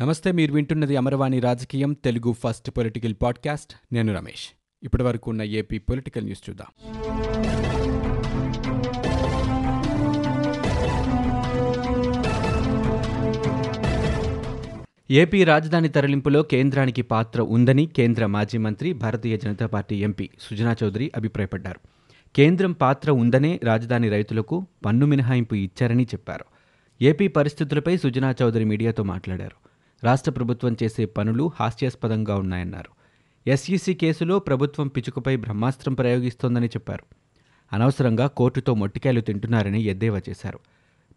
నమస్తే మీరు వింటున్నది అమరవాణి రాజకీయం తెలుగు ఫస్ట్ పొలిటికల్ పాడ్కాస్ట్. నేను రమేష్. ఇప్పటి వరకు ఉన్న ఏపీ పొలిటికల్ న్యూస్ చూద్దాం. ఏపీ రాజధాని తరలింపులో కేంద్రానికి పాత్ర ఉందని కేంద్ర మాజీ మంత్రి భారతీయ జనతా పార్టీ ఎంపీ సుజనా చౌదరి అభిప్రాయపడ్డారు. కేంద్రం పాత్ర ఉందనే రాజధాని రైతులకు పన్ను మినహాయింపు ఇచ్చారని చెప్పారు. ఏపీ పరిస్థితులపై సుజనా చౌదరి మీడియాతో మాట్లాడారు. రాష్ట్ర ప్రభుత్వం చేసే పనులు హాస్యాస్పదంగా ఉన్నాయన్నారు. ఎస్ఈసీ కేసులో ప్రభుత్వం పిచుకపై బ్రహ్మాస్త్రం ప్రయోగిస్తోందని చెప్పారు. అనవసరంగా కోర్టుతో మొట్టికాయలు తింటున్నారని ఎద్దేవా చేశారు.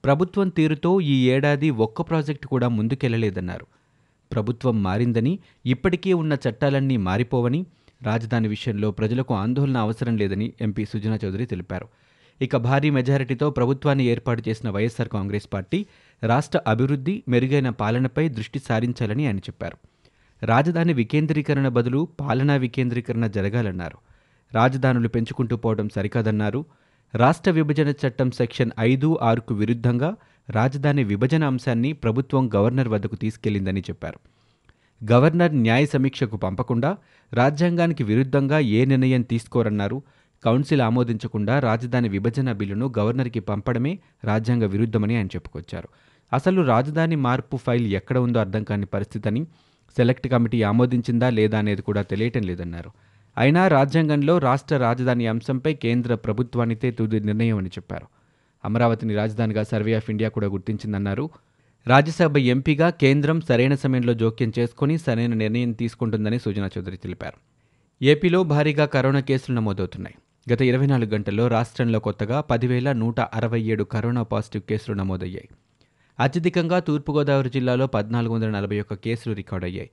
ప్రభుత్వం తీరుతో ఈ ఏడాది ఒక్క ప్రాజెక్టు కూడా ముందుకెళ్ళలేదన్నారు. ప్రభుత్వం మారిందని ఇప్పటికీ ఉన్న చట్టాలన్నీ మారిపోవని రాజధాని విషయంలో ప్రజలకు ఆందోళన అవసరం లేదని ఎంపీ సుజనా చౌదరి తెలిపారు. ఇక భారీ మెజారిటీతో ప్రభుత్వాన్ని ఏర్పాటు చేసిన వైఎస్సార్ కాంగ్రెస్ పార్టీ రాష్ట్ర అభివృద్ధి మెరుగైన పాలనపై దృష్టి సారించాలని ఆయన చెప్పారు. రాజధాని వికేంద్రీకరణ బదులు పాలనా వికేంద్రీకరణ జరగాలన్నారు. రాజధానులు పెంచుకుంటూ పోవడం సరికాదన్నారు. రాష్ట్ర విభజన చట్టం సెక్షన్ ఐదు ఆరుకు విరుద్ధంగా రాజధాని విభజన అంశాన్ని ప్రభుత్వం గవర్నర్ వద్దకు తీసుకెళ్ళిందని చెప్పారు. గవర్నర్ న్యాయ సమీక్షకు పంపకుండా రాజ్యాంగానికి విరుద్ధంగా ఏ నిర్ణయం తీసుకోరన్నారు. కౌన్సిల్ ఆమోదించకుండా రాజధాని విభజన బిల్లును గవర్నర్కి పంపడమే రాజ్యాంగ విరుద్ధమని ఆయన చెప్పుకొచ్చారు. అసలు రాజధాని మార్పు ఫైల్ ఎక్కడ ఉందో అర్థం కాని పరిస్థితిని సెలెక్ట్ కమిటీ ఆమోదించిందా లేదా అనేది కూడా తెలియటం లేదన్నారు. అయినా రాజ్యాంగంలో రాష్ట్ర రాజధాని అంశంపై కేంద్ర ప్రభుత్వానితే తుది నిర్ణయం అని చెప్పారు. అమరావతిని రాజధానిగా సర్వే ఆఫ్ ఇండియా కూడా గుర్తించిందన్నారు. రాజ్యసభ ఎంపీగా కేంద్రం సరైన సమయంలో జోక్యం చేసుకుని సరైన నిర్ణయం తీసుకుంటుందని సుజనా చౌదరి తెలిపారు. ఏపీలో భారీగా కరోనా కేసులు నమోదవుతున్నాయి. గత ఇరవై నాలుగు గంటల్లో రాష్ట్రంలో కొత్తగా పదివేల నూట అరవై ఏడు కరోనా పాజిటివ్ కేసులు నమోదయ్యాయి. అత్యధికంగా తూర్పుగోదావరి జిల్లాలో పద్నాలుగు వందల నలభై ఒక్క కేసులు రికార్డయ్యాయి.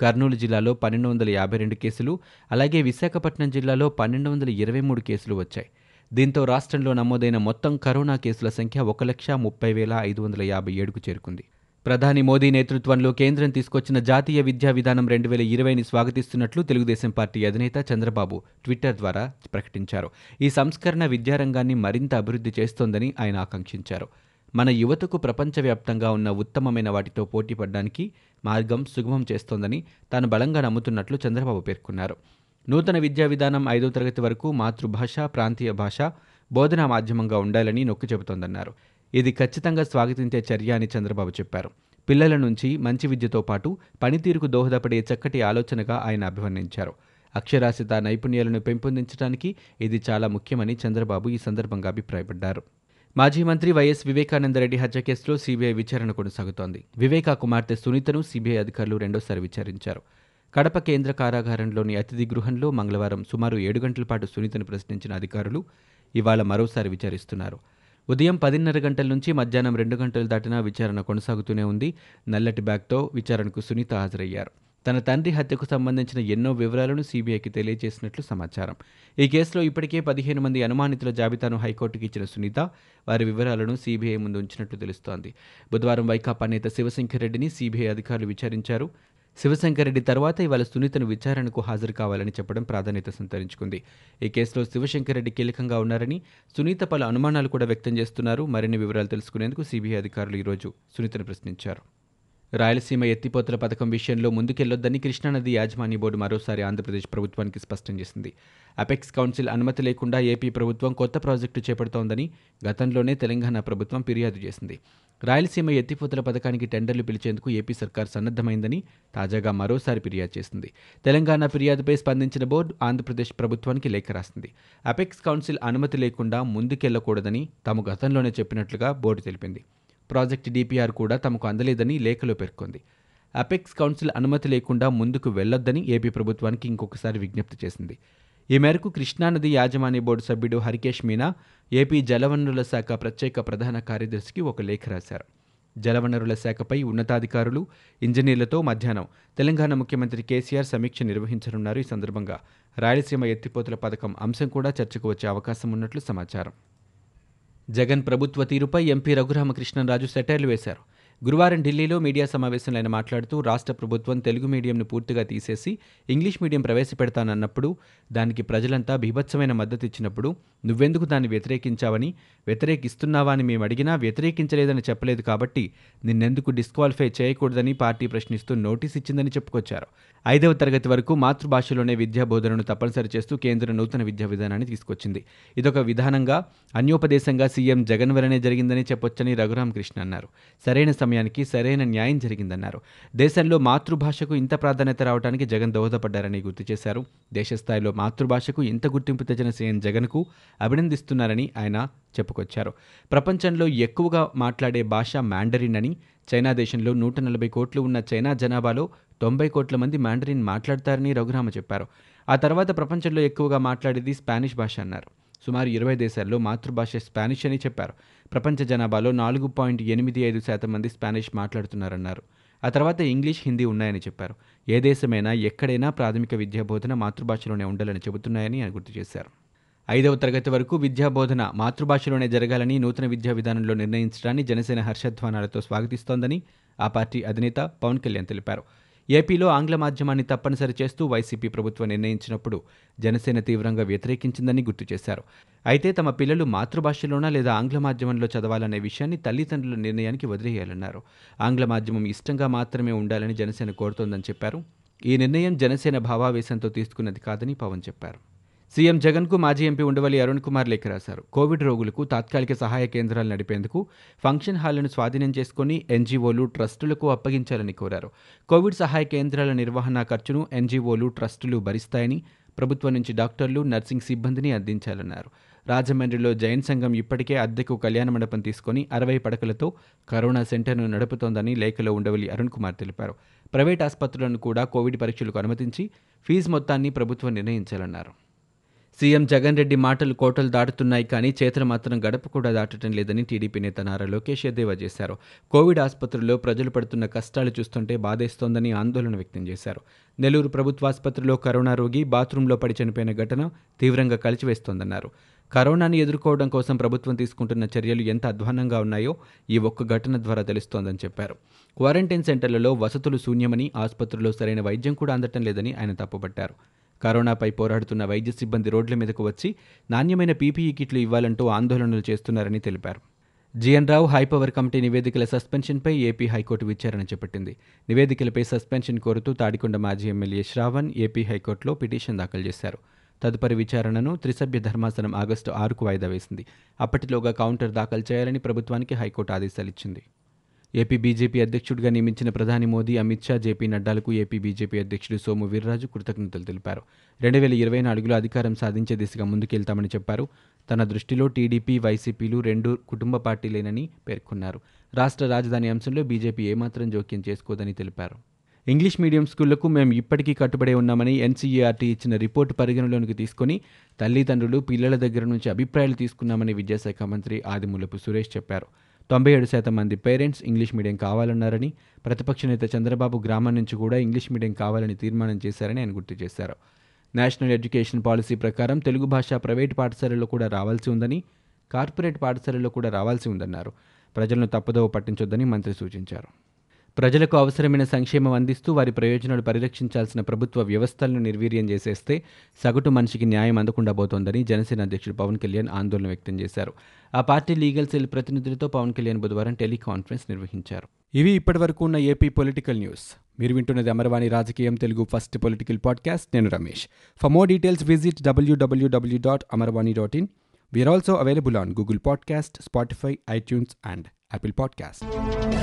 కర్నూలు జిల్లాలో పన్నెండు వందల యాభై రెండు కేసులు అలాగే విశాఖపట్నం జిల్లాలో పన్నెండు వందల ఇరవై మూడు కేసులు వచ్చాయి. దీంతో రాష్ట్రంలో నమోదైన మొత్తం కరోనా కేసుల సంఖ్య ఒక లక్ష ముప్పై వేల ఐదు వందల యాభై ఏడుకు చేరుకుంది. ప్రధాని మోదీ నేతృత్వంలో కేంద్రం తీసుకొచ్చిన జాతీయ విద్యా విధానం రెండు వేల ఇరవైని స్వాగతిస్తున్నట్లు తెలుగుదేశం పార్టీ అధినేత చంద్రబాబు ట్విట్టర్ ద్వారా ప్రకటించారు. ఈ సంస్కరణ విద్యారంగాన్ని మరింత అభివృద్ధి చేస్తోందని ఆయన ఆకాంక్షించారు. మన యువతకు ప్రపంచవ్యాప్తంగా ఉన్న ఉత్తమమైన వాటితో పోటీపడడానికి మార్గం సుగమం చేస్తోందని తాను బలంగా నమ్ముతున్నట్లు చంద్రబాబు పేర్కొన్నారు. నూతన విద్యా విధానం ఐదో తరగతి వరకు మాతృభాష ప్రాంతీయ భాష బోధనా మాధ్యమంగా ఉండాలని నొక్కి చెబుతోందన్నారు. ఇది ఖచ్చితంగా స్వాగతించే చర్య అని చంద్రబాబు చెప్పారు. పిల్లల నుంచి మంచి విద్యతో పాటు పనితీరుకు దోహదపడే చక్కటి ఆలోచనగా ఆయన అభివర్ణించారు. అక్షరాస్యత నైపుణ్యాలను పెంపొందించడానికి ఇది చాలా ముఖ్యమని చంద్రబాబు ఈ సందర్భంగా అభిప్రాయపడ్డారు. మాజీ మంత్రి వైఎస్ వివేకానందరెడ్డి హత్య కేసులో సీబీఐ విచారణ కొనసాగుతోంది. వివేకా కుమార్తె సునీతను సీబీఐ అధికారులు రెండోసారి విచారించారు. కడప కేంద్ర కారాగారంలోని అతిథి గృహంలో మంగళవారం సుమారు ఏడు గంటల పాటు సునీతను ప్రశ్నించిన అధికారులు ఇవాళ మరోసారి విచారిస్తున్నారు. ఉదయం పదిన్నర గంటల నుంచి మధ్యాహ్నం రెండు గంటలు దాటినా విచారణ కొనసాగుతూనే ఉంది. నల్లటి బ్యాగ్తో విచారణకు సునీత హాజరయ్యారు. తన తండ్రి హత్యకు సంబంధించిన ఎన్నో వివరాలను సీబీఐకి తెలియజేసినట్లు సమాచారం. ఈ కేసులో ఇప్పటికే పదిహేను మంది అనుమానితుల జాబితాను హైకోర్టుకి ఇచ్చిన సునీత వారి వివరాలను సీబీఐ ముందు ఉంచినట్లు తెలుస్తోంది. బుధవారం వైకాపా నేత శివశంకర్ రెడ్డిని సీబీఐ అధికారులు విచారించారు. శివశంకర్రెడ్డి తర్వాత ఇవాళ సునీతను విచారణకు హాజరు కావాలని చెప్పడం ప్రాధాన్యత సంతరించుకుంది. ఈ కేసులో శివశంకర్రెడ్డి కీలకంగా ఉన్నారని సునీత పలు అనుమానాలు కూడా వ్యక్తం చేస్తున్నారు. మరిన్ని వివరాలు తెలుసుకునేందుకు సిబిఐ అధికారులు ఈరోజు సునీతను ప్రశ్నించారు. రాయలసీమ ఎత్తిపోతల పథకం విషయంలో ముందుకెళ్ళొద్దని కృష్ణానది యాజమాన్య బోర్డు మరోసారి ఆంధ్రప్రదేశ్ ప్రభుత్వానికి స్పష్టం చేసింది. అపెక్స్ కౌన్సిల్ అనుమతి లేకుండా ఏపీ ప్రభుత్వం కొత్త ప్రాజెక్టు చేపడుతోందని గతంలోనే తెలంగాణ ప్రభుత్వం ఫిర్యాదు చేసింది. రాయలసీమ ఎత్తిపోతల పథకానికి టెండర్లు పిలిచేందుకు ఏపీ సర్కార్ సన్నద్ధమైందని తాజాగా మరోసారి ఫిర్యాదు చేసింది. తెలంగాణ ఫిర్యాదుపై స్పందించిన బోర్డు ఆంధ్రప్రదేశ్ ప్రభుత్వానికి లేఖ రాసింది. అపెక్స్ కౌన్సిల్ అనుమతి లేకుండా ముందుకెళ్ళకూడదని తాము గతంలోనే చెప్పినట్లుగా బోర్డు తెలిపింది. ప్రాజెక్టు డిపిఆర్ కూడా తమకు అందలేదని లేఖలో పేర్కొంది. అపెక్స్ కౌన్సిల్ అనుమతి లేకుండా ముందుకు వెళ్ళొద్దని ఏపీ ప్రభుత్వానికి ఇంకొకసారి విజ్ఞప్తి చేసింది. ఈ మేరకు కృష్ణానది యాజమాన్య బోర్డు సభ్యుడు హరికేష్ మీనా ఏపీ జలవనరుల శాఖ ప్రత్యేక ప్రధాన కార్యదర్శికి ఒక లేఖ రాశారు. జలవనరుల శాఖపై ఉన్నతాధికారులు ఇంజనీర్లతో మధ్యాహ్నం తెలంగాణ ముఖ్యమంత్రి కేసీఆర్ సమీక్ష నిర్వహించనున్నారు. ఈ సందర్భంగా రాయలసీమ ఎత్తిపోతుల పథకం అంశం కూడా చర్చకు వచ్చే అవకాశం ఉన్నట్లు సమాచారం. జగన్ ప్రభుత్వ తీరుపై ఎంపీ రఘురామకృష్ణరాజు సెటైర్లు వేశారు. గురువారం ఢిల్లీలో మీడియా సమావేశంలో ఆయన మాట్లాడుతూ రాష్ట్ర ప్రభుత్వం తెలుగు మీడియంను పూర్తిగా తీసేసి ఇంగ్లీష్ మీడియం ప్రవేశపెడతానన్నప్పుడు దానికి ప్రజలంతా బీభత్సమైన మద్దతు ఇచ్చినప్పుడు నువ్వెందుకు దాన్ని వ్యతిరేకించావని వ్యతిరేకిస్తున్నావా అని మేము అడిగినా వ్యతిరేకించలేదని చెప్పలేదు కాబట్టి నిన్నెందుకు డిస్క్వాలిఫై చేయకూడదని పార్టీ ప్రశ్నిస్తూ నోటీస్ ఇచ్చిందని చెప్పుకొచ్చారు. ఐదవ తరగతి వరకు మాతృభాషలోనే విద్యా బోధనను తప్పనిసరి చేస్తూ కేంద్ర నూతన విద్యా విధానాన్ని తీసుకొచ్చింది. ఇదొక విధానంగా అన్యోపదేశంగా సీఎం జగన్ వలనే జరిగిందని చెప్పొచ్చని రఘురామకృష్ణ అన్నారు. సరైన సమయానికి సరైన న్యాయం జరిగిందన్నారు. దేశంలో మాతృభాషకు ఇంత ప్రాధాన్యత రావడానికి జగన్ దోహదపడ్డారని గుర్తు చేశారు. దేశస్థాయిలో మాతృభాషకు ఇంత గుర్తింపు తెచ్చిన సీఎం జగన్కు అభినందిస్తున్నారని ఆయన చెప్పుకొచ్చారు. ప్రపంచంలో ఎక్కువగా మాట్లాడే భాష మ్యాండరిన్ అని చైనా దేశంలో నూట నలభై కోట్లు ఉన్న చైనా జనాభాలో తొంభై కోట్ల మంది మ్యాండరిన్ మాట్లాడతారని రఘురామ చెప్పారు. ఆ తర్వాత ప్రపంచంలో ఎక్కువగా మాట్లాడేది స్పానిష్ భాష అన్నారు. సుమారు ఇరవై దేశాల్లో మాతృభాష స్పానిష్ అని చెప్పారు. ప్రపంచ జనాభాలో నాలుగు పాయింట్ ఎనిమిది ఐదు శాతం మంది స్పానిష్ మాట్లాడుతున్నారన్నారు. ఆ తర్వాత ఇంగ్లీష్ హిందీ ఉన్నాయని చెప్పారు. ఏ దేశమైనా ఎక్కడైనా ప్రాథమిక విద్యా బోధన మాతృభాషలోనే ఉండాలని చెబుతున్నాయని ఆయన గుర్తు చేశారు. ఐదవ తరగతి వరకు విద్యా బోధన మాతృభాషలోనే జరగాలని నూతన విద్యా విధానంలో నిర్ణయించడాన్ని జనసేన హర్షధ్వానాలతో స్వాగతిస్తోందని ఆ పార్టీ అధినేత పవన్ కళ్యాణ్ తెలిపారు. ఏపీలో ఆంగ్ల మాధ్యమాన్ని తప్పనిసరి చేస్తూ వైసీపీ ప్రభుత్వం నిర్ణయించినప్పుడు జనసేన తీవ్రంగా వ్యతిరేకించిందని గుర్తు చేశారు. అయితే తమ పిల్లలు మాతృభాషలోనా లేదా ఆంగ్ల మాధ్యమంలో చదవాలనే విషయాన్ని తల్లిదండ్రుల నిర్ణయానికి వదిలేయాలన్నారు. ఆంగ్ల మాధ్యమం ఇష్టంగా మాత్రమే ఉండాలని జనసేన కోరుతోందని చెప్పారు. ఈ నిర్ణయం జనసేన భావావేశంతో తీసుకున్నది కాదని పవన్ చెప్పారు. సీఎం జగన్కు మాజీ ఎంపీ ఉండవల్లి అరుణ్ కుమార్ లేఖ రాశారు. కోవిడ్ రోగులకు తాత్కాలిక సహాయ కేంద్రాలు నడిపేందుకు ఫంక్షన్ హాళ్ళను స్వాధీనం చేసుకుని ఎన్జీఓలు ట్రస్టులకు అప్పగించాలని కోరారు. కోవిడ్ సహాయ కేంద్రాల నిర్వహణ ఖర్చును ఎన్జీఓలు ట్రస్టులు భరిస్తాయని ప్రభుత్వం నుంచి డాక్టర్లు నర్సింగ్ సిబ్బందిని అందించాలన్నారు. రాజమండ్రిలో జైన్ సంఘం ఇప్పటికే అద్దెకు కళ్యాణ మండపం తీసుకుని అరవై పడకలతో కరోనా సెంటర్ను నడుపుతోందని లేఖలో ఉండవల్లి అరుణ్ కుమార్ తెలిపారు. ప్రైవేట్ ఆసుపత్రులను కూడా కోవిడ్ పరీక్షలకు అనుమతించి ఫీజు మొత్తాన్ని ప్రభుత్వం నిర్ణయించాలన్నారు. సీఎం జగన్ రెడ్డి మాటలు కోటలు దాటుతున్నాయి కానీ చేతులు మాత్రం గడప కూడా దాటడం లేదని టీడీపీ నేత నారా లోకేష్ ఎద్దేవా చేశారు. కోవిడ్ ఆసుపత్రుల్లో ప్రజలు పడుతున్న కష్టాలు చూస్తుంటే బాధేస్తోందని ఆందోళన వ్యక్తం చేశారు. నెల్లూరు ప్రభుత్వాసుపత్రిలో కరోనా రోగి బాత్రూంలో పడి చనిపోయిన ఘటన తీవ్రంగా కలిచివేస్తోందన్నారు. కరోనాని ఎదుర్కోవడం కోసం ప్రభుత్వం తీసుకుంటున్న చర్యలు ఎంత అధ్వాన్నంగా ఉన్నాయో ఈ ఒక్క ఘటన ద్వారా తెలుస్తోందని చెప్పారు. క్వారంటైన్ సెంటర్లలో వసతులు శూన్యమని ఆసుపత్రిలో సరైన వైద్యం కూడా అందటం లేదని ఆయన తప్పుపట్టారు. కరోనాపై పోరాడుతున్న వైద్య సిబ్బంది రోడ్ల మీదకు వచ్చి నాణ్యమైన పీపీఈ కిట్లు ఇవ్వాలంటూ ఆందోళనలు చేస్తున్నారని తెలిపారు. జీఎన్ రావు హైపవర్ కమిటీ నివేదికల సస్పెన్షన్పై ఏపీ హైకోర్టు విచారణ చేపట్టింది. నివేదికలపై సస్పెన్షన్ కోరుతూ తాడికొండ మాజీ ఎమ్మెల్యే శ్రావణ్ ఏపీ హైకోర్టులో పిటిషన్ దాఖలు చేశారు. తదుపరి విచారణను త్రిసభ్య ధర్మాసనం ఆగస్టు ఆరుకు వాయిదా వేసింది. అప్పటిలోగా కౌంటర్ దాఖలు చేయాలని ప్రభుత్వానికి హైకోర్టు ఆదేశాలిచ్చింది ఏపీ బీజేపీ అధ్యక్షుడిగా నియమించిన ప్రధాని మోదీ అమిత్ షా జేపీ నడ్డాలకు ఏపీ బీజేపీ అధ్యక్షుడు సోము వీర్రాజు కృతజ్ఞతలు తెలిపారు. రెండు వేల ఇరవై నాలుగులో అధికారం సాధించే దిశగా ముందుకెళ్తామని చెప్పారు. తన దృష్టిలో టీడీపీ వైసీపీలు రెండు కుటుంబ పార్టీలేనని పేర్కొన్నారు. రాష్ట్ర రాజధాని అంశంలో బీజేపీ ఏమాత్రం జోక్యం చేసుకోదని తెలిపారు. ఇంగ్లీష్ మీడియం స్కూళ్ళకు మేము ఇప్పటికీ కట్టుబడే ఉన్నామని ఎన్సీఈఆర్టీ ఇచ్చిన రిపోర్టు పరిగణలోనికి తీసుకుని తల్లిదండ్రులు పిల్లల దగ్గర నుంచి అభిప్రాయాలు తీసుకున్నామని విద్యాశాఖ మంత్రి ఆదిమూలపు సురేష్ చెప్పారు. తొంభై ఏడు శాతం మంది పేరెంట్స్ ఇంగ్లీష్ మీడియం కావాలన్నారని ప్రతిపక్ష నేత చంద్రబాబు గ్రామం నుంచి కూడా ఇంగ్లీష్ మీడియం కావాలని తీర్మానం చేశారని ఆయన గుర్తు చేశారు. నేషనల్ ఎడ్యుకేషన్ పాలసీ ప్రకారం తెలుగు భాష ప్రైవేటు పాఠశాలల్లో కూడా రావాల్సి ఉందని కార్పొరేట్ పాఠశాలల్లో కూడా రావాల్సి ఉందన్నారు. ప్రజలను తప్పుదోవ పట్టించొద్దని మంత్రి సూచించారు. ప్రజలకు అవసరమైన సంక్షేమం అందిస్తూ వారి ప్రయోజనాలు పరిరక్షించాల్సిన ప్రభుత్వ వ్యవస్థలను నిర్వీర్యం చేసేస్తే సగటు మనిషికి న్యాయం అందకుండా పోతోందని జనసేన అధ్యక్షుడు పవన్ కళ్యాణ్ ఆందోళన వ్యక్తం చేశారు. ఆ పార్టీ లీగల్ సెల్ ప్రతినిధులతో పవన్ కళ్యాణ్ బుధవారం టెలికాన్ఫరెన్స్ నిర్వహించారు. ఇవి ఇప్పటివరకు ఉన్న ఏపీ పొలిటికల్ న్యూస్. మీరు వింటున్నది అమర్వాణి రాజకీయం తెలుగు ఫస్ట్ పొలిటికల్ పాడ్కాస్ట్. నేను Ramesh. For more details visit WWW dot Amarvani dot in we are also available on Google podcast Spotify iTunes and Apple podcast